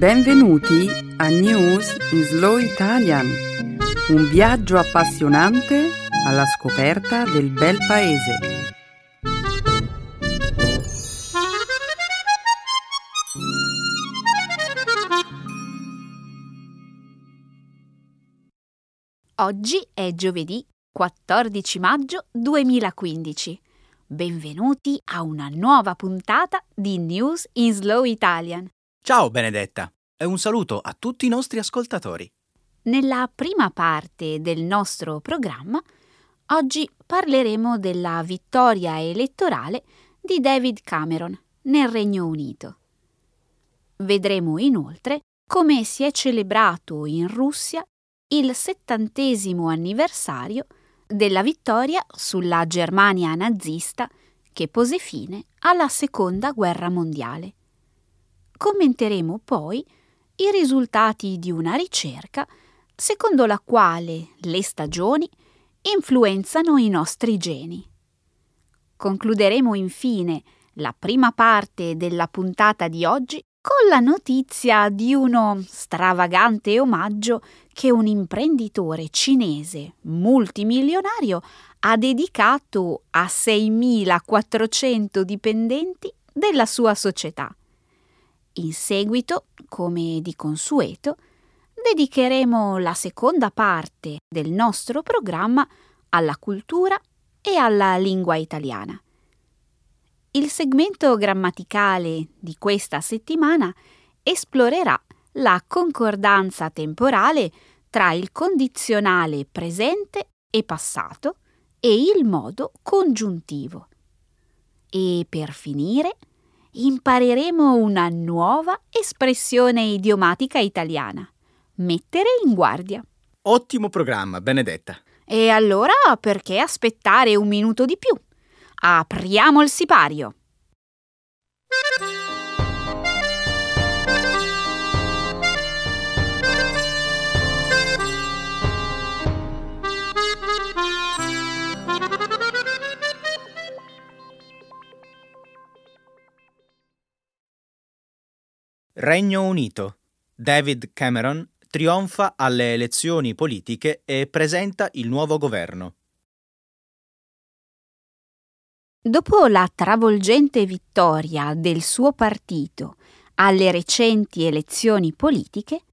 Benvenuti a News in Slow Italian, un viaggio appassionante alla scoperta del bel paese. Oggi è giovedì 14 maggio 2015. Benvenuti a una nuova puntata di News in Slow Italian. Ciao Benedetta e un saluto a tutti i nostri ascoltatori. Nella prima parte del nostro programma, oggi parleremo della vittoria elettorale di David Cameron nel Regno Unito. Vedremo inoltre come si è celebrato in Russia il settantesimo anniversario della vittoria sulla Germania nazista che pose fine alla Seconda Guerra Mondiale. Commenteremo poi i risultati di una ricerca secondo la quale le stagioni influenzano i nostri geni. Concluderemo infine la prima parte della puntata di oggi con la notizia di uno stravagante omaggio che un imprenditore cinese multimilionario ha dedicato a 6.400 dipendenti della sua società. In seguito, come di consueto, dedicheremo la seconda parte del nostro programma alla cultura e alla lingua italiana. Il segmento grammaticale di questa settimana esplorerà la concordanza temporale tra il condizionale presente e passato e il modo congiuntivo. E per finire, impareremo una nuova espressione idiomatica italiana. Mettere in guardia. Ottimo programma, Benedetta. E allora perché aspettare un minuto di più? Apriamo il sipario. Regno Unito. David Cameron trionfa alle elezioni politiche e presenta il nuovo governo. Dopo la travolgente vittoria del suo partito alle recenti elezioni politiche,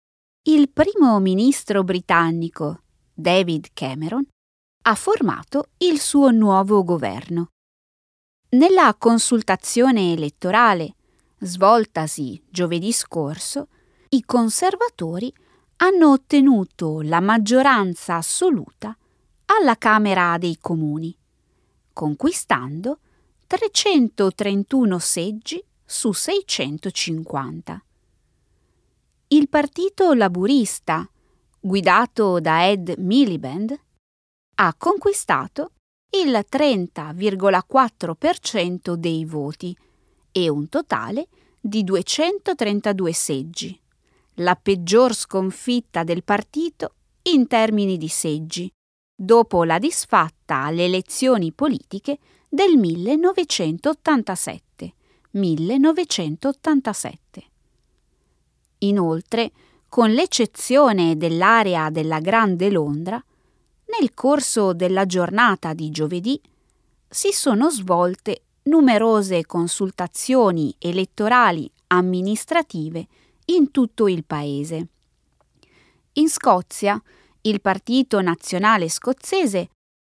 il primo ministro britannico David Cameron ha formato il suo nuovo governo. Nella consultazione elettorale svoltasi giovedì scorso, i conservatori hanno ottenuto la maggioranza assoluta alla Camera dei Comuni, conquistando 331 seggi su 650. Il partito laburista, guidato da Ed Miliband, ha conquistato il 30,4% dei voti e un totale di 232 seggi, la peggior sconfitta del partito in termini di seggi, dopo la disfatta alle elezioni politiche del 1987. 1987. Inoltre, con l'eccezione dell'area della Grande Londra, nel corso della giornata di giovedì si sono svolte numerose consultazioni elettorali amministrative in tutto il paese. In Scozia, il Partito Nazionale Scozzese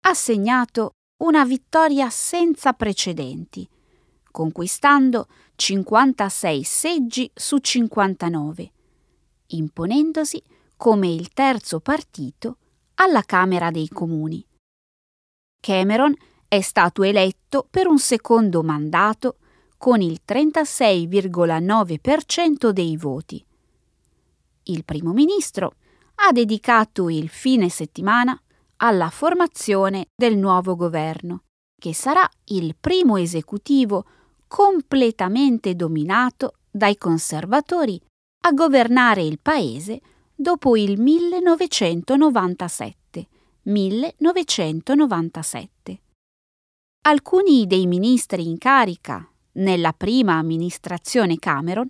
ha segnato una vittoria senza precedenti, conquistando 56 seggi su 59, imponendosi come il terzo partito alla Camera dei Comuni. Cameron è stato eletto per un secondo mandato con il 36,9% dei voti. Il primo ministro ha dedicato il fine settimana alla formazione del nuovo governo, che sarà il primo esecutivo completamente dominato dai conservatori a governare il paese dopo il 1997. 1997. Alcuni dei ministri in carica nella prima amministrazione Cameron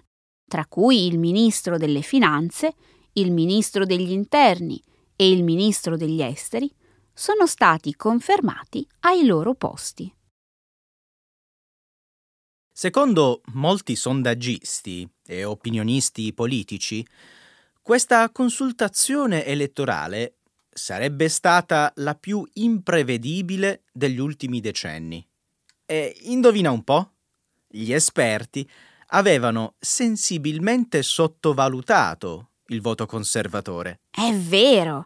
tra cui il ministro delle finanze, il ministro degli interni e il ministro degli esteri, sono stati confermati ai loro posti. Secondo molti sondaggisti e opinionisti politici, questa consultazione elettorale sarebbe stata la più imprevedibile degli ultimi decenni. E indovina un po'? Gli esperti avevano sensibilmente sottovalutato il voto conservatore. È vero,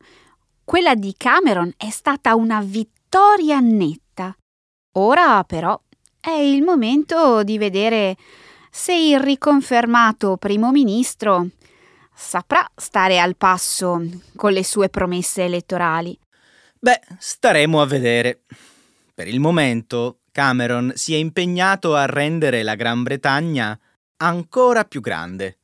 quella di Cameron è stata una vittoria netta. Ora però è il momento di vedere se il riconfermato primo ministro saprà stare al passo con le sue promesse elettorali. Beh, staremo a vedere. Per il momento Cameron si è impegnato a rendere la Gran Bretagna ancora più grande.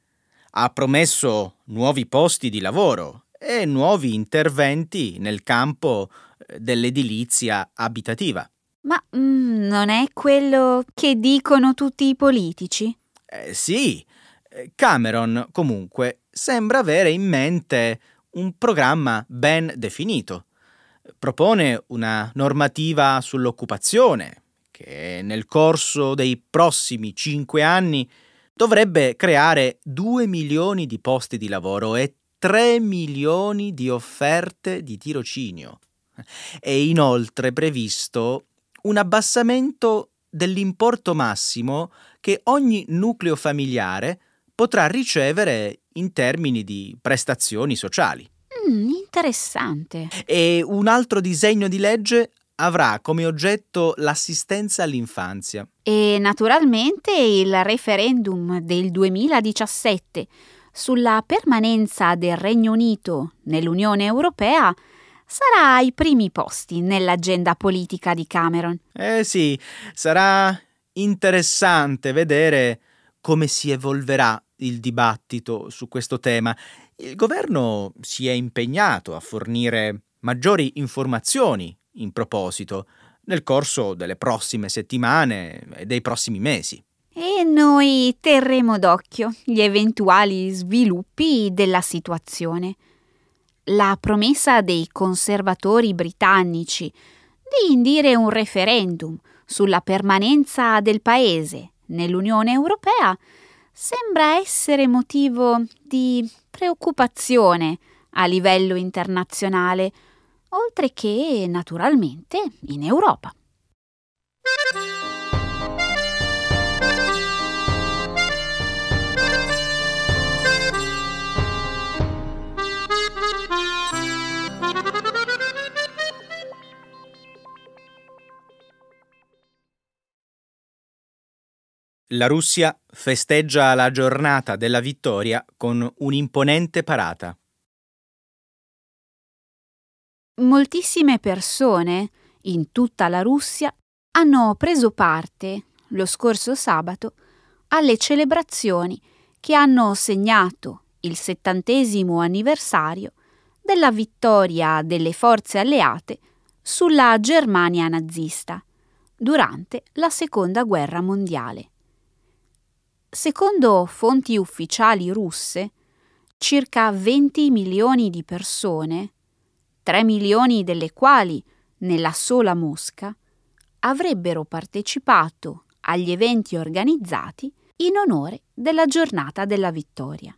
Ha promesso nuovi posti di lavoro e nuovi interventi nel campo eh, dell'edilizia abitativa. Ma mm, non è quello che dicono tutti i politici? Eh, sì, Cameron comunque sembra avere in mente un programma ben definito. Propone una normativa sull'occupazione che nel corso dei prossimi cinque anni dovrebbe creare 2 milioni di posti di lavoro e 3 milioni di offerte di tirocinio. È inoltre previsto un abbassamento dell'importo massimo che ogni nucleo familiare potrà ricevere in termini di prestazioni sociali. Mm, interessante. E un altro disegno di legge avrà come oggetto l'assistenza all'infanzia. E naturalmente il referendum del 2017 sulla permanenza del Regno Unito nell'Unione Europea sarà ai primi posti nell'agenda politica di Cameron. Eh sì, sarà interessante vedere come si evolverà il dibattito su questo tema. Il governo si è impegnato a fornire maggiori informazioni in proposito nel corso delle prossime settimane e dei prossimi mesi. E noi terremo d'occhio gli eventuali sviluppi della situazione la promessa dei conservatori britannici di indire un referendum sulla permanenza del paese nell'Unione Europea sembra essere motivo di preoccupazione a livello internazionale, oltre che naturalmente in Europa. La Russia festeggia la giornata della vittoria con un'imponente parata. Moltissime persone in tutta la Russia hanno preso parte lo scorso sabato alle celebrazioni che hanno segnato il settantesimo anniversario della vittoria delle forze alleate sulla Germania nazista durante la Seconda Guerra Mondiale. Secondo fonti ufficiali russe, circa 20 milioni di persone, 3 milioni delle quali nella sola Mosca, avrebbero partecipato agli eventi organizzati in onore della giornata della vittoria.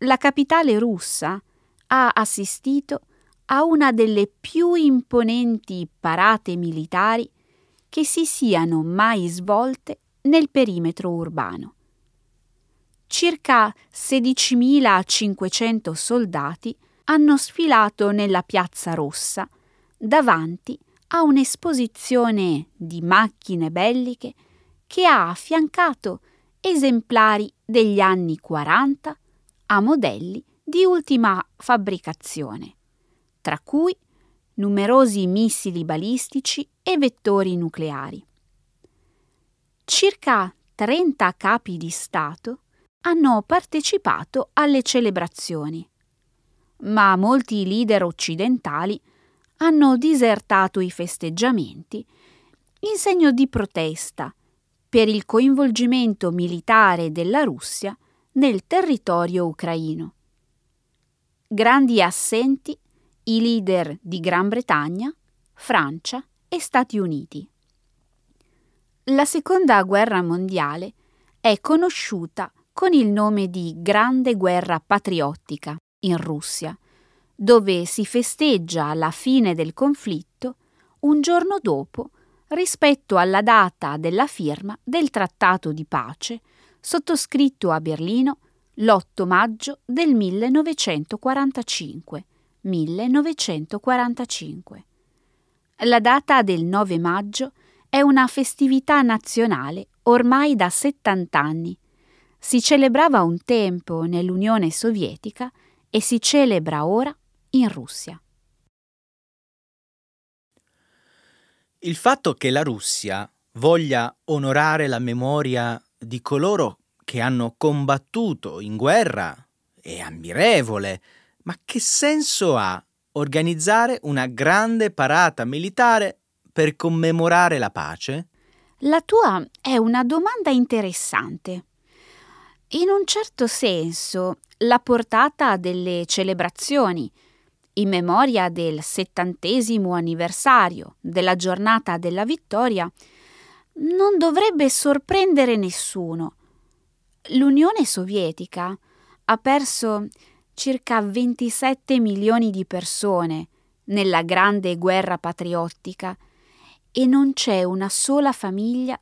La capitale russa ha assistito a una delle più imponenti parate militari che si siano mai svolte nel perimetro urbano. Circa 16.500 soldati hanno sfilato nella Piazza Rossa davanti a un'esposizione di macchine belliche che ha affiancato esemplari degli anni 40 a modelli di ultima fabbricazione, tra cui numerosi missili balistici e vettori nucleari circa 30 capi di Stato hanno partecipato alle celebrazioni, ma molti leader occidentali hanno disertato i festeggiamenti in segno di protesta per il coinvolgimento militare della Russia nel territorio ucraino. Grandi assenti i leader di Gran Bretagna, Francia e Stati Uniti. La seconda guerra mondiale è conosciuta con il nome di Grande Guerra Patriottica in Russia, dove si festeggia la fine del conflitto un giorno dopo rispetto alla data della firma del trattato di pace sottoscritto a Berlino l'8 maggio del 1945. 1945. La data del 9 maggio è una festività nazionale ormai da 70 anni. Si celebrava un tempo nell'Unione Sovietica e si celebra ora in Russia. Il fatto che la Russia voglia onorare la memoria di coloro che hanno combattuto in guerra è ammirevole, ma che senso ha organizzare una grande parata militare per commemorare la pace? La tua è una domanda interessante. In un certo senso, la portata delle celebrazioni, in memoria del settantesimo anniversario della giornata della vittoria, non dovrebbe sorprendere nessuno. L'Unione Sovietica ha perso circa 27 milioni di persone nella grande guerra patriottica e non c'è una sola famiglia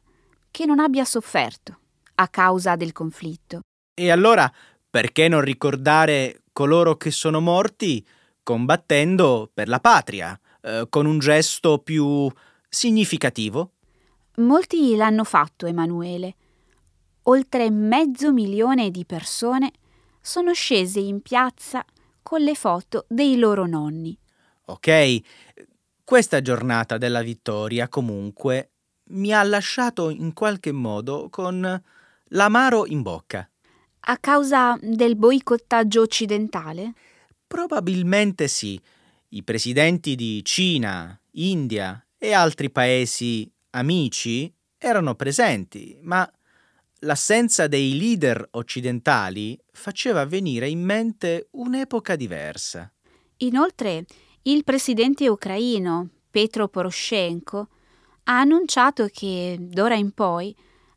che non abbia sofferto a causa del conflitto. E allora perché non ricordare coloro che sono morti combattendo per la patria, eh, con un gesto più significativo? Molti l'hanno fatto, Emanuele. Oltre mezzo milione di persone sono scese in piazza con le foto dei loro nonni. Ok, questa giornata della vittoria, comunque, mi ha lasciato in qualche modo con l'amaro in bocca. A causa del boicottaggio occidentale? Probabilmente sì. I presidenti di Cina, India e altri paesi amici erano presenti, ma l'assenza dei leader occidentali faceva venire in mente un'epoca diversa. Inoltre, il presidente ucraino Petro Poroshenko ha annunciato che d'ora in poi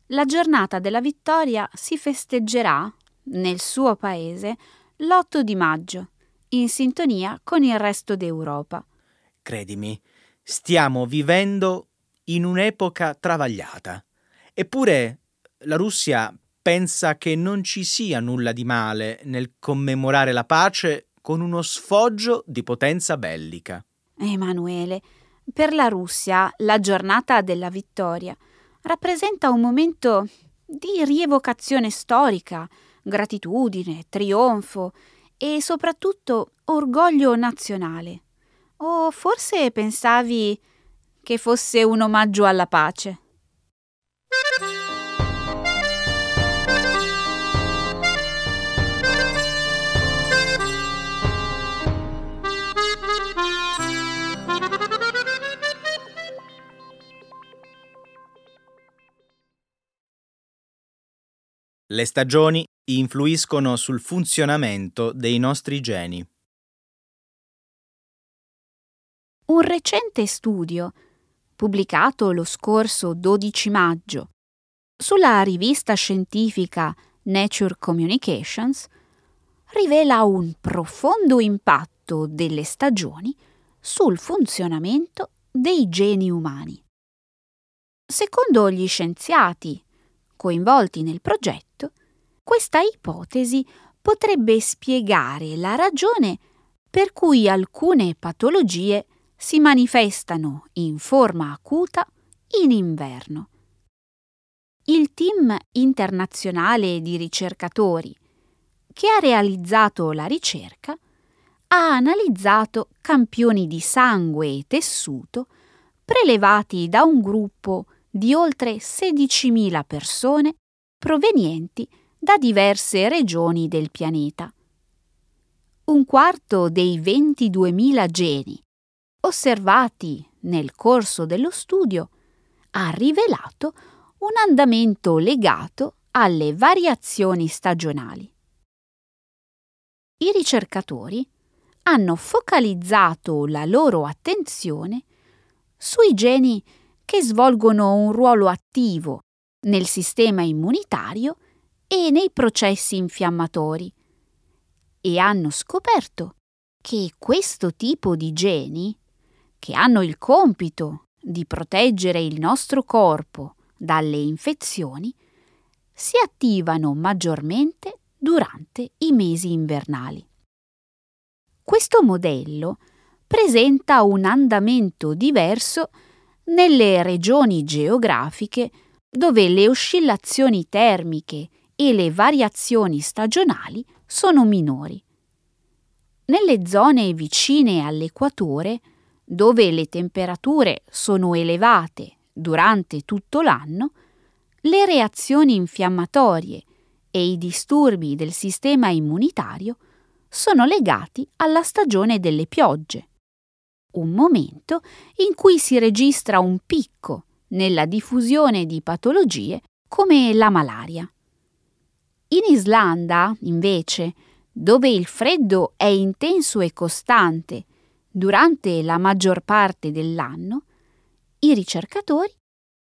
la giornata della vittoria si festeggerà nel suo paese l'8 di maggio, in sintonia con il resto d'Europa. Credimi, stiamo vivendo in un'epoca travagliata. Eppure la Russia pensa che non ci sia nulla di male nel commemorare la pace con uno sfoggio di potenza bellica. Emanuele, per la Russia la giornata della vittoria rappresenta un momento di rievocazione storica, gratitudine, trionfo e soprattutto orgoglio nazionale. O forse pensavi che fosse un omaggio alla pace? Le stagioni influiscono sul funzionamento dei nostri geni. Un recente studio, pubblicato lo scorso 12 maggio sulla rivista scientifica Nature Communications, rivela un profondo impatto delle stagioni sul funzionamento dei geni umani. Secondo gli scienziati coinvolti nel progetto, questa ipotesi potrebbe spiegare la ragione per cui alcune patologie si manifestano in forma acuta in inverno. Il team internazionale di ricercatori che ha realizzato la ricerca ha analizzato campioni di sangue e tessuto prelevati da un gruppo di oltre 16.000 persone provenienti da diverse regioni del pianeta. Un quarto dei 22.000 geni osservati nel corso dello studio ha rivelato un andamento legato alle variazioni stagionali. I ricercatori hanno focalizzato la loro attenzione sui geni che svolgono un ruolo attivo nel sistema immunitario e nei processi infiammatori e hanno scoperto che questo tipo di geni, che hanno il compito di proteggere il nostro corpo dalle infezioni, si attivano maggiormente durante i mesi invernali. Questo modello presenta un andamento diverso nelle regioni geografiche dove le oscillazioni termiche e le variazioni stagionali sono minori. Nelle zone vicine all'equatore, dove le temperature sono elevate durante tutto l'anno, le reazioni infiammatorie e i disturbi del sistema immunitario sono legati alla stagione delle piogge, un momento in cui si registra un picco nella diffusione di patologie come la malaria. In Islanda, invece, dove il freddo è intenso e costante durante la maggior parte dell'anno, i ricercatori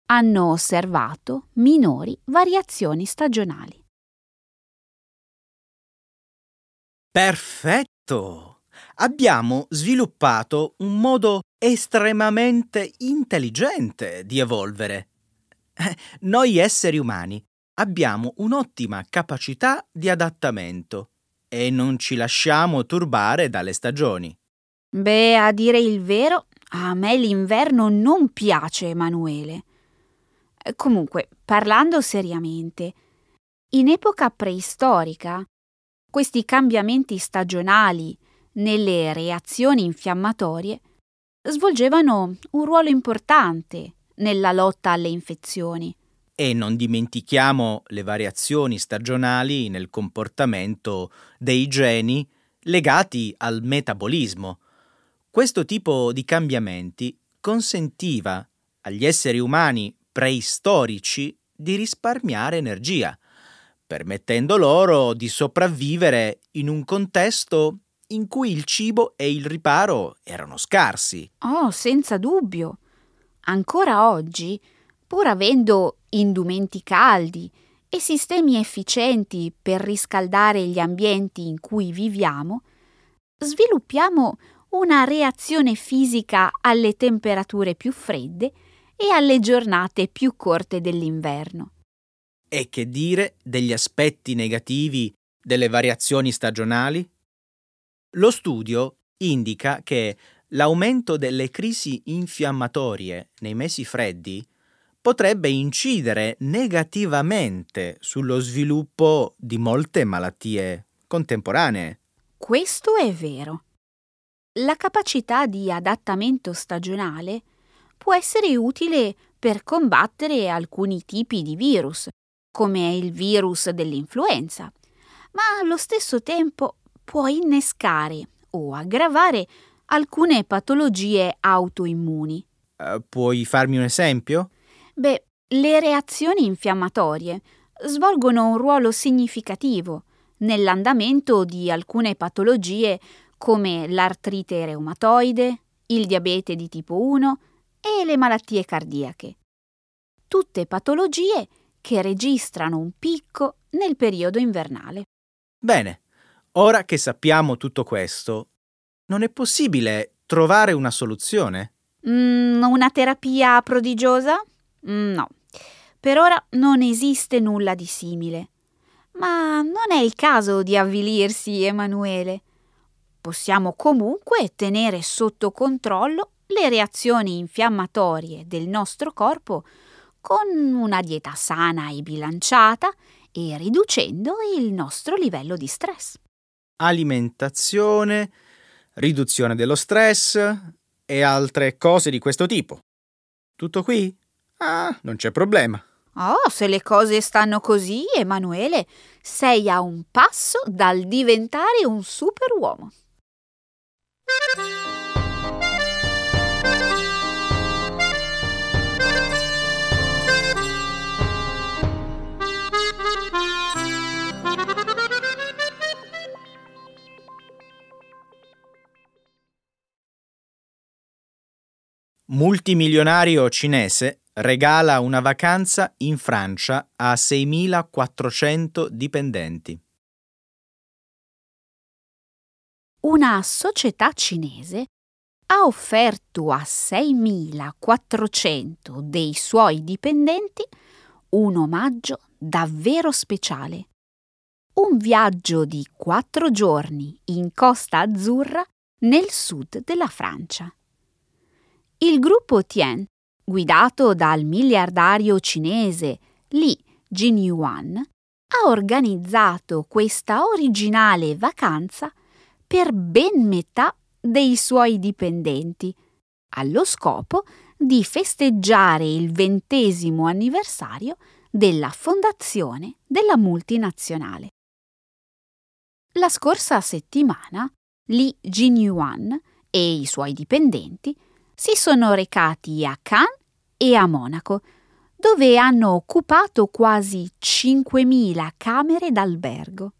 hanno osservato minori variazioni stagionali. Perfetto! Abbiamo sviluppato un modo estremamente intelligente di evolvere. Noi esseri umani abbiamo un'ottima capacità di adattamento e non ci lasciamo turbare dalle stagioni. Beh, a dire il vero, a me l'inverno non piace, Emanuele. Comunque, parlando seriamente, in epoca preistorica, questi cambiamenti stagionali nelle reazioni infiammatorie svolgevano un ruolo importante nella lotta alle infezioni. E non dimentichiamo le variazioni stagionali nel comportamento dei geni legati al metabolismo. Questo tipo di cambiamenti consentiva agli esseri umani preistorici di risparmiare energia, permettendo loro di sopravvivere in un contesto in cui il cibo e il riparo erano scarsi. Oh, senza dubbio. Ancora oggi, pur avendo indumenti caldi e sistemi efficienti per riscaldare gli ambienti in cui viviamo, sviluppiamo una reazione fisica alle temperature più fredde e alle giornate più corte dell'inverno. E che dire degli aspetti negativi delle variazioni stagionali? Lo studio indica che l'aumento delle crisi infiammatorie nei mesi freddi potrebbe incidere negativamente sullo sviluppo di molte malattie contemporanee. Questo è vero. La capacità di adattamento stagionale può essere utile per combattere alcuni tipi di virus, come il virus dell'influenza, ma allo stesso tempo può innescare o aggravare alcune patologie autoimmuni. Uh, puoi farmi un esempio? Beh, le reazioni infiammatorie svolgono un ruolo significativo nell'andamento di alcune patologie come l'artrite reumatoide, il diabete di tipo 1 e le malattie cardiache. Tutte patologie che registrano un picco nel periodo invernale. Bene, ora che sappiamo tutto questo, non è possibile trovare una soluzione? Mm, una terapia prodigiosa? Mm, no. Per ora non esiste nulla di simile. Ma non è il caso di avvilirsi, Emanuele. Possiamo comunque tenere sotto controllo le reazioni infiammatorie del nostro corpo con una dieta sana e bilanciata e riducendo il nostro livello di stress. Alimentazione, riduzione dello stress e altre cose di questo tipo. Tutto qui? Ah, non c'è problema. Oh, se le cose stanno così, Emanuele, sei a un passo dal diventare un superuomo. Multimilionario cinese regala una vacanza in Francia a 6.400 dipendenti. Una società cinese ha offerto a 6.400 dei suoi dipendenti un omaggio davvero speciale. Un viaggio di quattro giorni in Costa Azzurra nel sud della Francia. Il gruppo Tien, guidato dal miliardario cinese Li Jinyuan, ha organizzato questa originale vacanza per ben metà dei suoi dipendenti, allo scopo di festeggiare il ventesimo anniversario della fondazione della multinazionale. La scorsa settimana Li Jinyuan e i suoi dipendenti si sono recati a Cannes e a Monaco, dove hanno occupato quasi 5.000 camere d'albergo.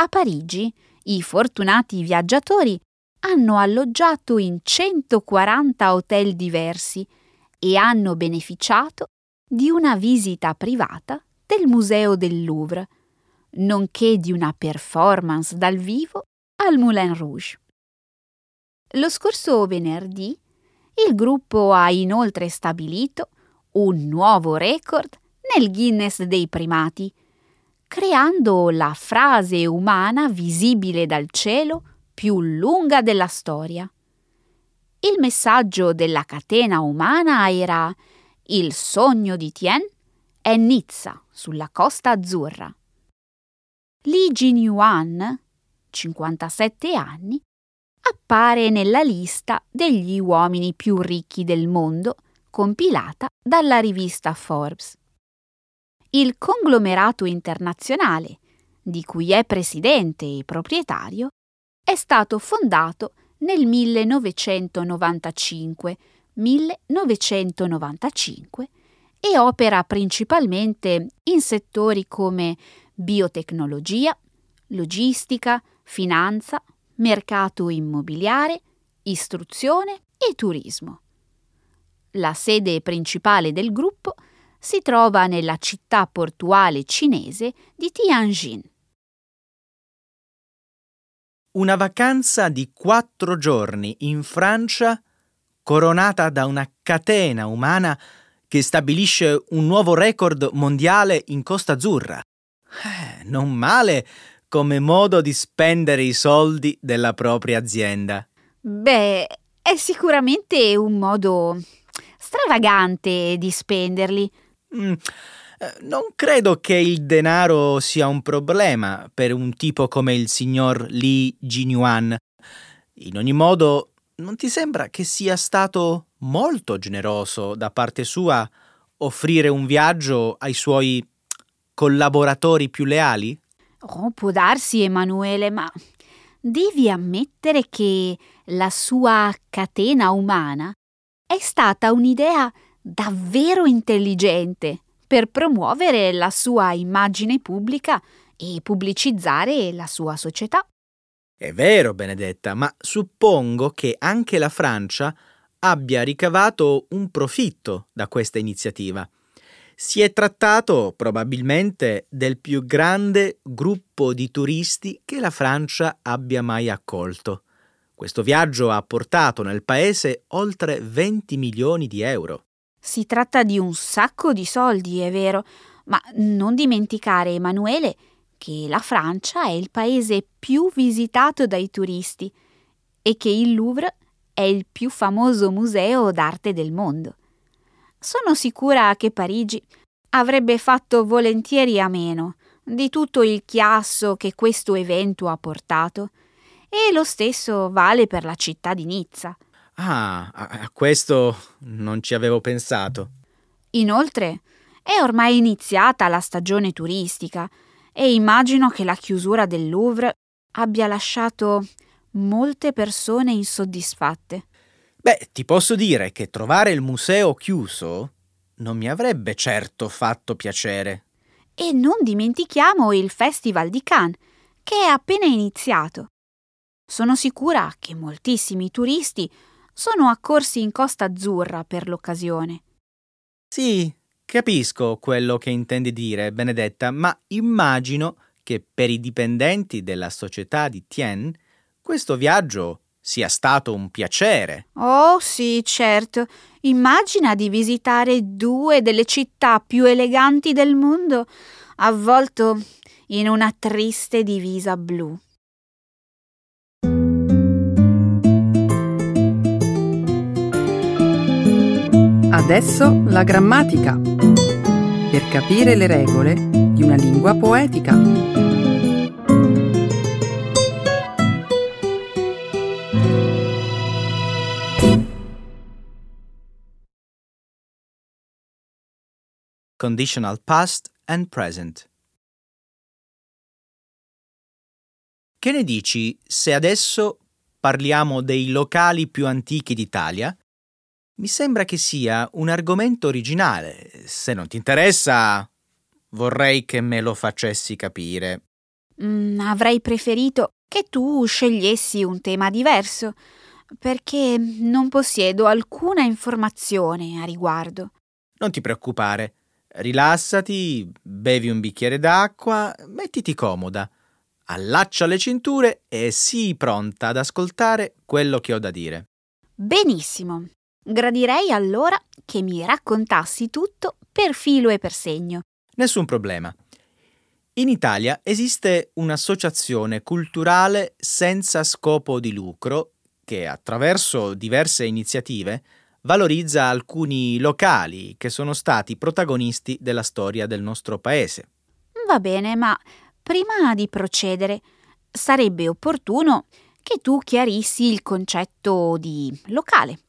A Parigi i fortunati viaggiatori hanno alloggiato in 140 hotel diversi e hanno beneficiato di una visita privata del Museo del Louvre, nonché di una performance dal vivo al Moulin Rouge. Lo scorso venerdì il gruppo ha inoltre stabilito un nuovo record nel Guinness dei primati, creando la frase umana visibile dal cielo più lunga della storia. Il messaggio della catena umana era il sogno di Tien è Nizza, sulla costa azzurra. Li Jinyuan, 57 anni, appare nella lista degli uomini più ricchi del mondo compilata dalla rivista Forbes. Il conglomerato internazionale, di cui è presidente e proprietario, è stato fondato nel 1995, 1995 e opera principalmente in settori come biotecnologia, logistica, finanza, mercato immobiliare, istruzione e turismo. La sede principale del gruppo si trova nella città portuale cinese di Tianjin. Una vacanza di quattro giorni in Francia coronata da una catena umana che stabilisce un nuovo record mondiale in Costa Azzurra. Eh, non male come modo di spendere i soldi della propria azienda. Beh, è sicuramente un modo stravagante di spenderli. Mm, eh, non credo che il denaro sia un problema per un tipo come il signor Li Jinyuan. In ogni modo, non ti sembra che sia stato molto generoso da parte sua offrire un viaggio ai suoi collaboratori più leali? Oh, può darsi, Emanuele, ma devi ammettere che la sua catena umana è stata un'idea davvero intelligente per promuovere la sua immagine pubblica e pubblicizzare la sua società. È vero, Benedetta, ma suppongo che anche la Francia abbia ricavato un profitto da questa iniziativa. Si è trattato probabilmente del più grande gruppo di turisti che la Francia abbia mai accolto. Questo viaggio ha portato nel paese oltre 20 milioni di euro. Si tratta di un sacco di soldi, è vero, ma non dimenticare, Emanuele, che la Francia è il paese più visitato dai turisti e che il Louvre è il più famoso museo d'arte del mondo. Sono sicura che Parigi avrebbe fatto volentieri a meno di tutto il chiasso che questo evento ha portato, e lo stesso vale per la città di Nizza. Ah, a questo non ci avevo pensato. Inoltre, è ormai iniziata la stagione turistica e immagino che la chiusura del Louvre abbia lasciato molte persone insoddisfatte. Beh, ti posso dire che trovare il museo chiuso non mi avrebbe certo fatto piacere. E non dimentichiamo il Festival di Cannes, che è appena iniziato. Sono sicura che moltissimi turisti sono accorsi in Costa Azzurra per l'occasione. Sì, capisco quello che intendi dire, Benedetta, ma immagino che per i dipendenti della società di Tien questo viaggio sia stato un piacere. Oh sì, certo. Immagina di visitare due delle città più eleganti del mondo, avvolto in una triste divisa blu. Adesso la grammatica. Per capire le regole di una lingua poetica. Conditional past and present. Che ne dici se adesso parliamo dei locali più antichi d'Italia? Mi sembra che sia un argomento originale. Se non ti interessa, vorrei che me lo facessi capire. Mm, avrei preferito che tu scegliessi un tema diverso, perché non possiedo alcuna informazione a riguardo. Non ti preoccupare. Rilassati, bevi un bicchiere d'acqua, mettiti comoda, allaccia le cinture e sii pronta ad ascoltare quello che ho da dire. Benissimo. Gradirei allora che mi raccontassi tutto per filo e per segno. Nessun problema. In Italia esiste un'associazione culturale senza scopo di lucro che attraverso diverse iniziative valorizza alcuni locali che sono stati protagonisti della storia del nostro paese. Va bene, ma prima di procedere sarebbe opportuno che tu chiarissi il concetto di locale.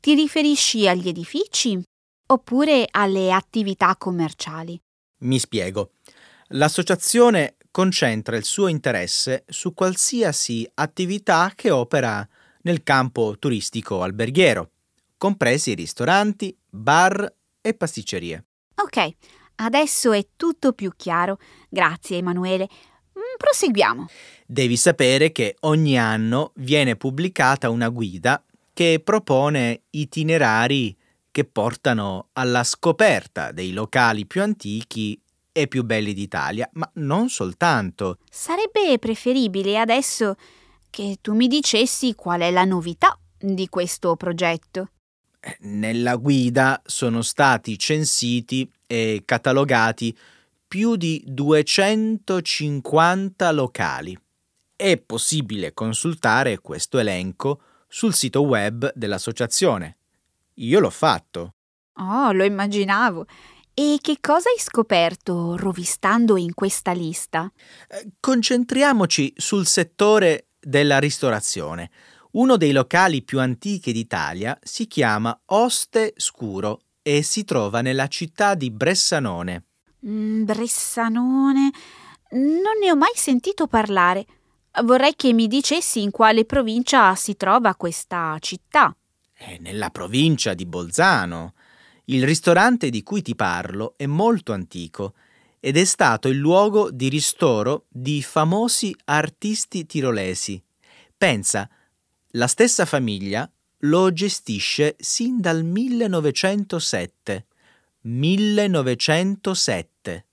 Ti riferisci agli edifici oppure alle attività commerciali? Mi spiego. L'associazione concentra il suo interesse su qualsiasi attività che opera nel campo turistico alberghiero compresi ristoranti, bar e pasticcerie. Ok, adesso è tutto più chiaro. Grazie Emanuele. Mm, proseguiamo. Devi sapere che ogni anno viene pubblicata una guida che propone itinerari che portano alla scoperta dei locali più antichi e più belli d'Italia, ma non soltanto. Sarebbe preferibile adesso che tu mi dicessi qual è la novità di questo progetto. Nella guida sono stati censiti e catalogati più di 250 locali. È possibile consultare questo elenco sul sito web dell'associazione. Io l'ho fatto. Oh, lo immaginavo. E che cosa hai scoperto rovistando in questa lista? Eh, concentriamoci sul settore della ristorazione. Uno dei locali più antichi d'Italia si chiama Oste Scuro e si trova nella città di Bressanone. Mm, Bressanone? Non ne ho mai sentito parlare. Vorrei che mi dicessi in quale provincia si trova questa città. È nella provincia di Bolzano. Il ristorante di cui ti parlo è molto antico ed è stato il luogo di ristoro di famosi artisti tirolesi. Pensa, la stessa famiglia lo gestisce sin dal 1907. 1907.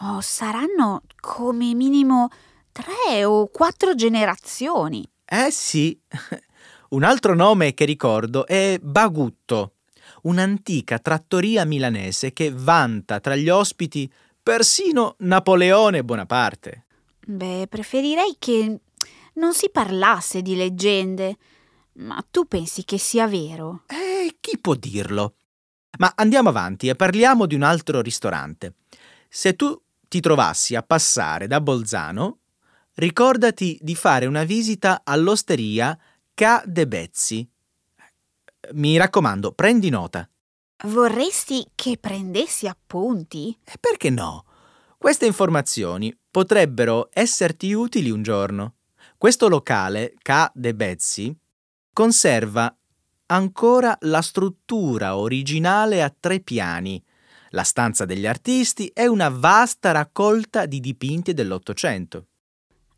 Oh, saranno come minimo tre o quattro generazioni. Eh sì. Un altro nome che ricordo è Bagutto, un'antica trattoria milanese che vanta tra gli ospiti persino Napoleone Bonaparte. Beh, preferirei che non si parlasse di leggende. Ma tu pensi che sia vero? Eh, chi può dirlo? Ma andiamo avanti e parliamo di un altro ristorante. Se tu ti trovassi a passare da Bolzano, ricordati di fare una visita all'osteria K. De Bezzi. Mi raccomando, prendi nota. Vorresti che prendessi appunti? Perché no? Queste informazioni potrebbero esserti utili un giorno. Questo locale, K. De Bezzi, conserva ancora la struttura originale a tre piani, la stanza degli artisti e una vasta raccolta di dipinti dell'Ottocento.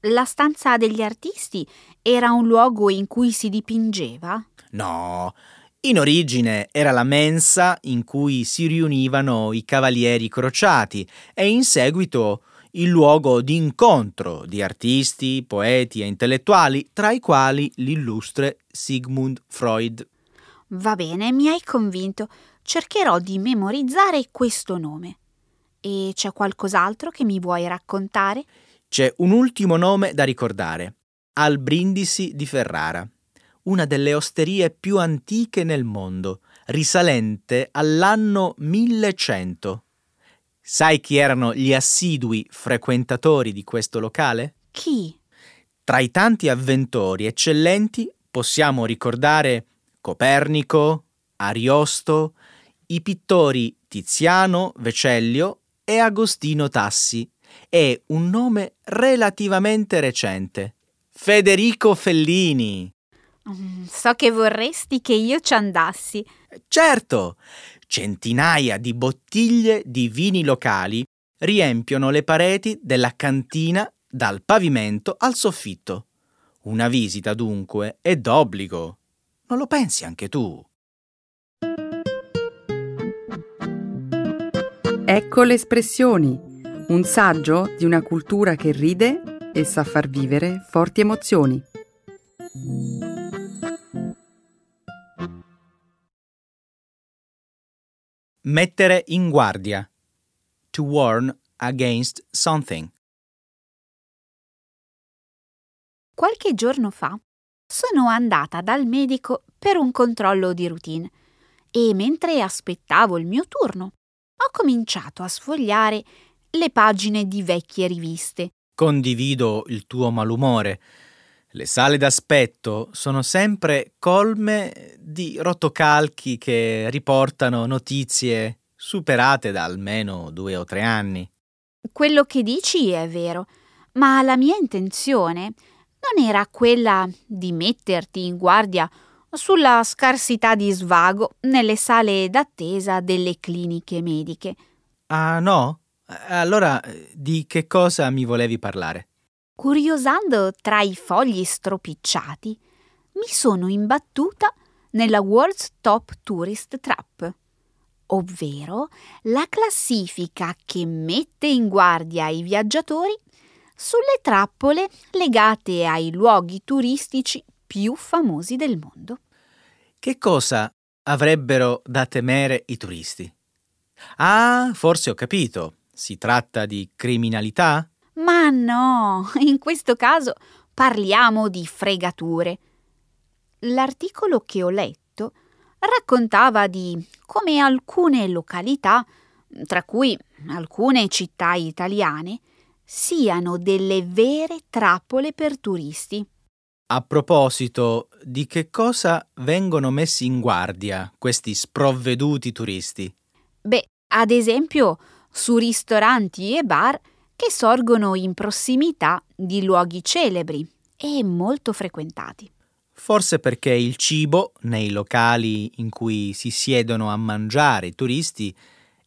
La stanza degli artisti era un luogo in cui si dipingeva? No, in origine era la mensa in cui si riunivano i cavalieri crociati e in seguito il luogo di incontro di artisti, poeti e intellettuali, tra i quali l'illustre Sigmund Freud. Va bene, mi hai convinto. Cercherò di memorizzare questo nome. E c'è qualcos'altro che mi vuoi raccontare? C'è un ultimo nome da ricordare. Al Brindisi di Ferrara, una delle osterie più antiche nel mondo, risalente all'anno 1100. Sai chi erano gli assidui frequentatori di questo locale? Chi? Tra i tanti avventori eccellenti possiamo ricordare Copernico, Ariosto, i pittori Tiziano, Vecellio e Agostino Tassi e un nome relativamente recente, Federico Fellini. Mm, so che vorresti che io ci andassi. Certo, centinaia di bottiglie di vini locali riempiono le pareti della cantina dal pavimento al soffitto. Una visita dunque è d'obbligo. Non lo pensi anche tu? Ecco le espressioni, un saggio di una cultura che ride e sa far vivere forti emozioni. Mettere in guardia. To warn against something. Qualche giorno fa sono andata dal medico per un controllo di routine e mentre aspettavo il mio turno ho cominciato a sfogliare le pagine di vecchie riviste. Condivido il tuo malumore. Le sale d'aspetto sono sempre colme di rotocalchi che riportano notizie superate da almeno due o tre anni. Quello che dici è vero, ma la mia intenzione non era quella di metterti in guardia sulla scarsità di svago nelle sale d'attesa delle cliniche mediche. Ah no? Allora di che cosa mi volevi parlare? Curiosando tra i fogli stropicciati, mi sono imbattuta nella World's Top Tourist Trap, ovvero la classifica che mette in guardia i viaggiatori sulle trappole legate ai luoghi turistici più famosi del mondo. Che cosa avrebbero da temere i turisti? Ah, forse ho capito. Si tratta di criminalità? Ma no, in questo caso parliamo di fregature. L'articolo che ho letto raccontava di come alcune località, tra cui alcune città italiane, siano delle vere trappole per turisti. A proposito, di che cosa vengono messi in guardia questi sprovveduti turisti? Beh, ad esempio, su ristoranti e bar che sorgono in prossimità di luoghi celebri e molto frequentati. Forse perché il cibo nei locali in cui si siedono a mangiare i turisti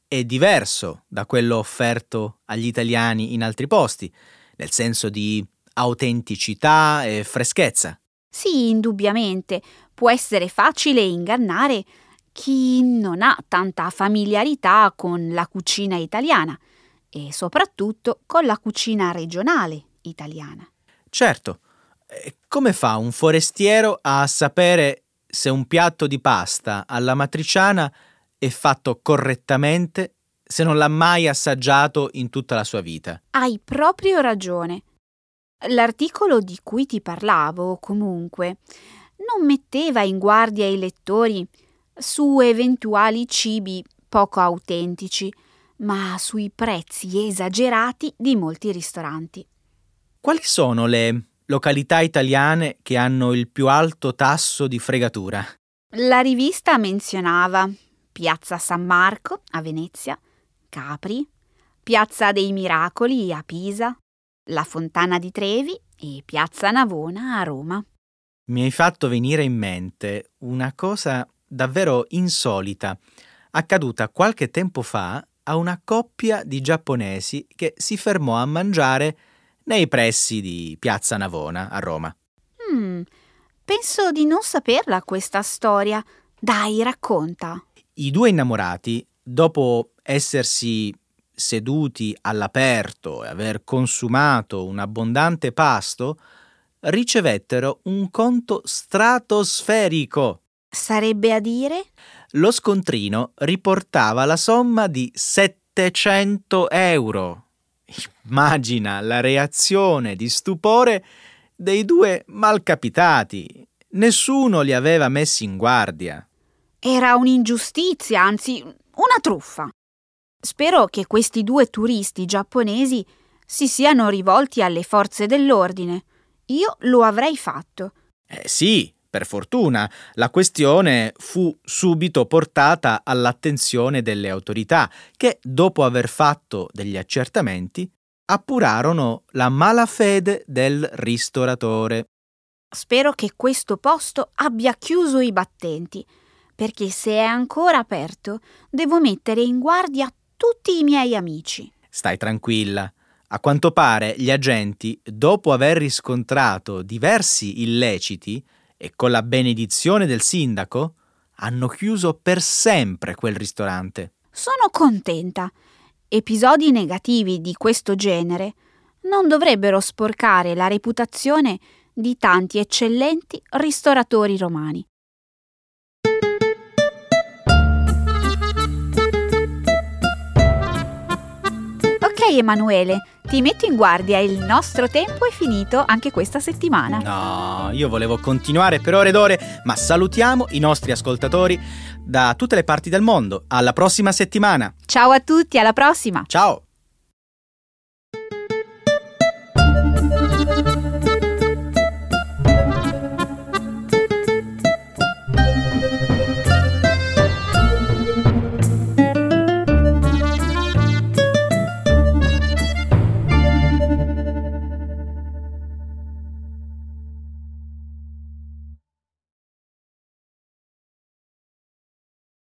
è diverso da quello offerto agli italiani in altri posti, nel senso di autenticità e freschezza. Sì, indubbiamente, può essere facile ingannare chi non ha tanta familiarità con la cucina italiana e soprattutto con la cucina regionale italiana. Certo, come fa un forestiero a sapere se un piatto di pasta alla matriciana è fatto correttamente se non l'ha mai assaggiato in tutta la sua vita? Hai proprio ragione. L'articolo di cui ti parlavo, comunque, non metteva in guardia i lettori su eventuali cibi poco autentici, ma sui prezzi esagerati di molti ristoranti. Quali sono le località italiane che hanno il più alto tasso di fregatura? La rivista menzionava Piazza San Marco a Venezia, Capri, Piazza dei Miracoli a Pisa, la Fontana di Trevi e Piazza Navona a Roma. Mi hai fatto venire in mente una cosa davvero insolita, accaduta qualche tempo fa a una coppia di giapponesi che si fermò a mangiare nei pressi di Piazza Navona a Roma. Mm, penso di non saperla questa storia. Dai, racconta. I due innamorati, dopo essersi seduti all'aperto e aver consumato un abbondante pasto, ricevettero un conto stratosferico. Sarebbe a dire? Lo scontrino riportava la somma di 700 euro. Immagina la reazione di stupore dei due malcapitati. Nessuno li aveva messi in guardia. Era un'ingiustizia, anzi una truffa. Spero che questi due turisti giapponesi si siano rivolti alle forze dell'ordine. Io lo avrei fatto. Eh sì, per fortuna, la questione fu subito portata all'attenzione delle autorità che, dopo aver fatto degli accertamenti, appurarono la malafede del ristoratore. Spero che questo posto abbia chiuso i battenti, perché se è ancora aperto devo mettere in guardia tutti i miei amici. Stai tranquilla. A quanto pare gli agenti, dopo aver riscontrato diversi illeciti e con la benedizione del sindaco, hanno chiuso per sempre quel ristorante. Sono contenta. Episodi negativi di questo genere non dovrebbero sporcare la reputazione di tanti eccellenti ristoratori romani. Emanuele, ti metto in guardia, il nostro tempo è finito anche questa settimana. No, io volevo continuare per ore ed ore, ma salutiamo i nostri ascoltatori da tutte le parti del mondo. Alla prossima settimana. Ciao a tutti, alla prossima. Ciao.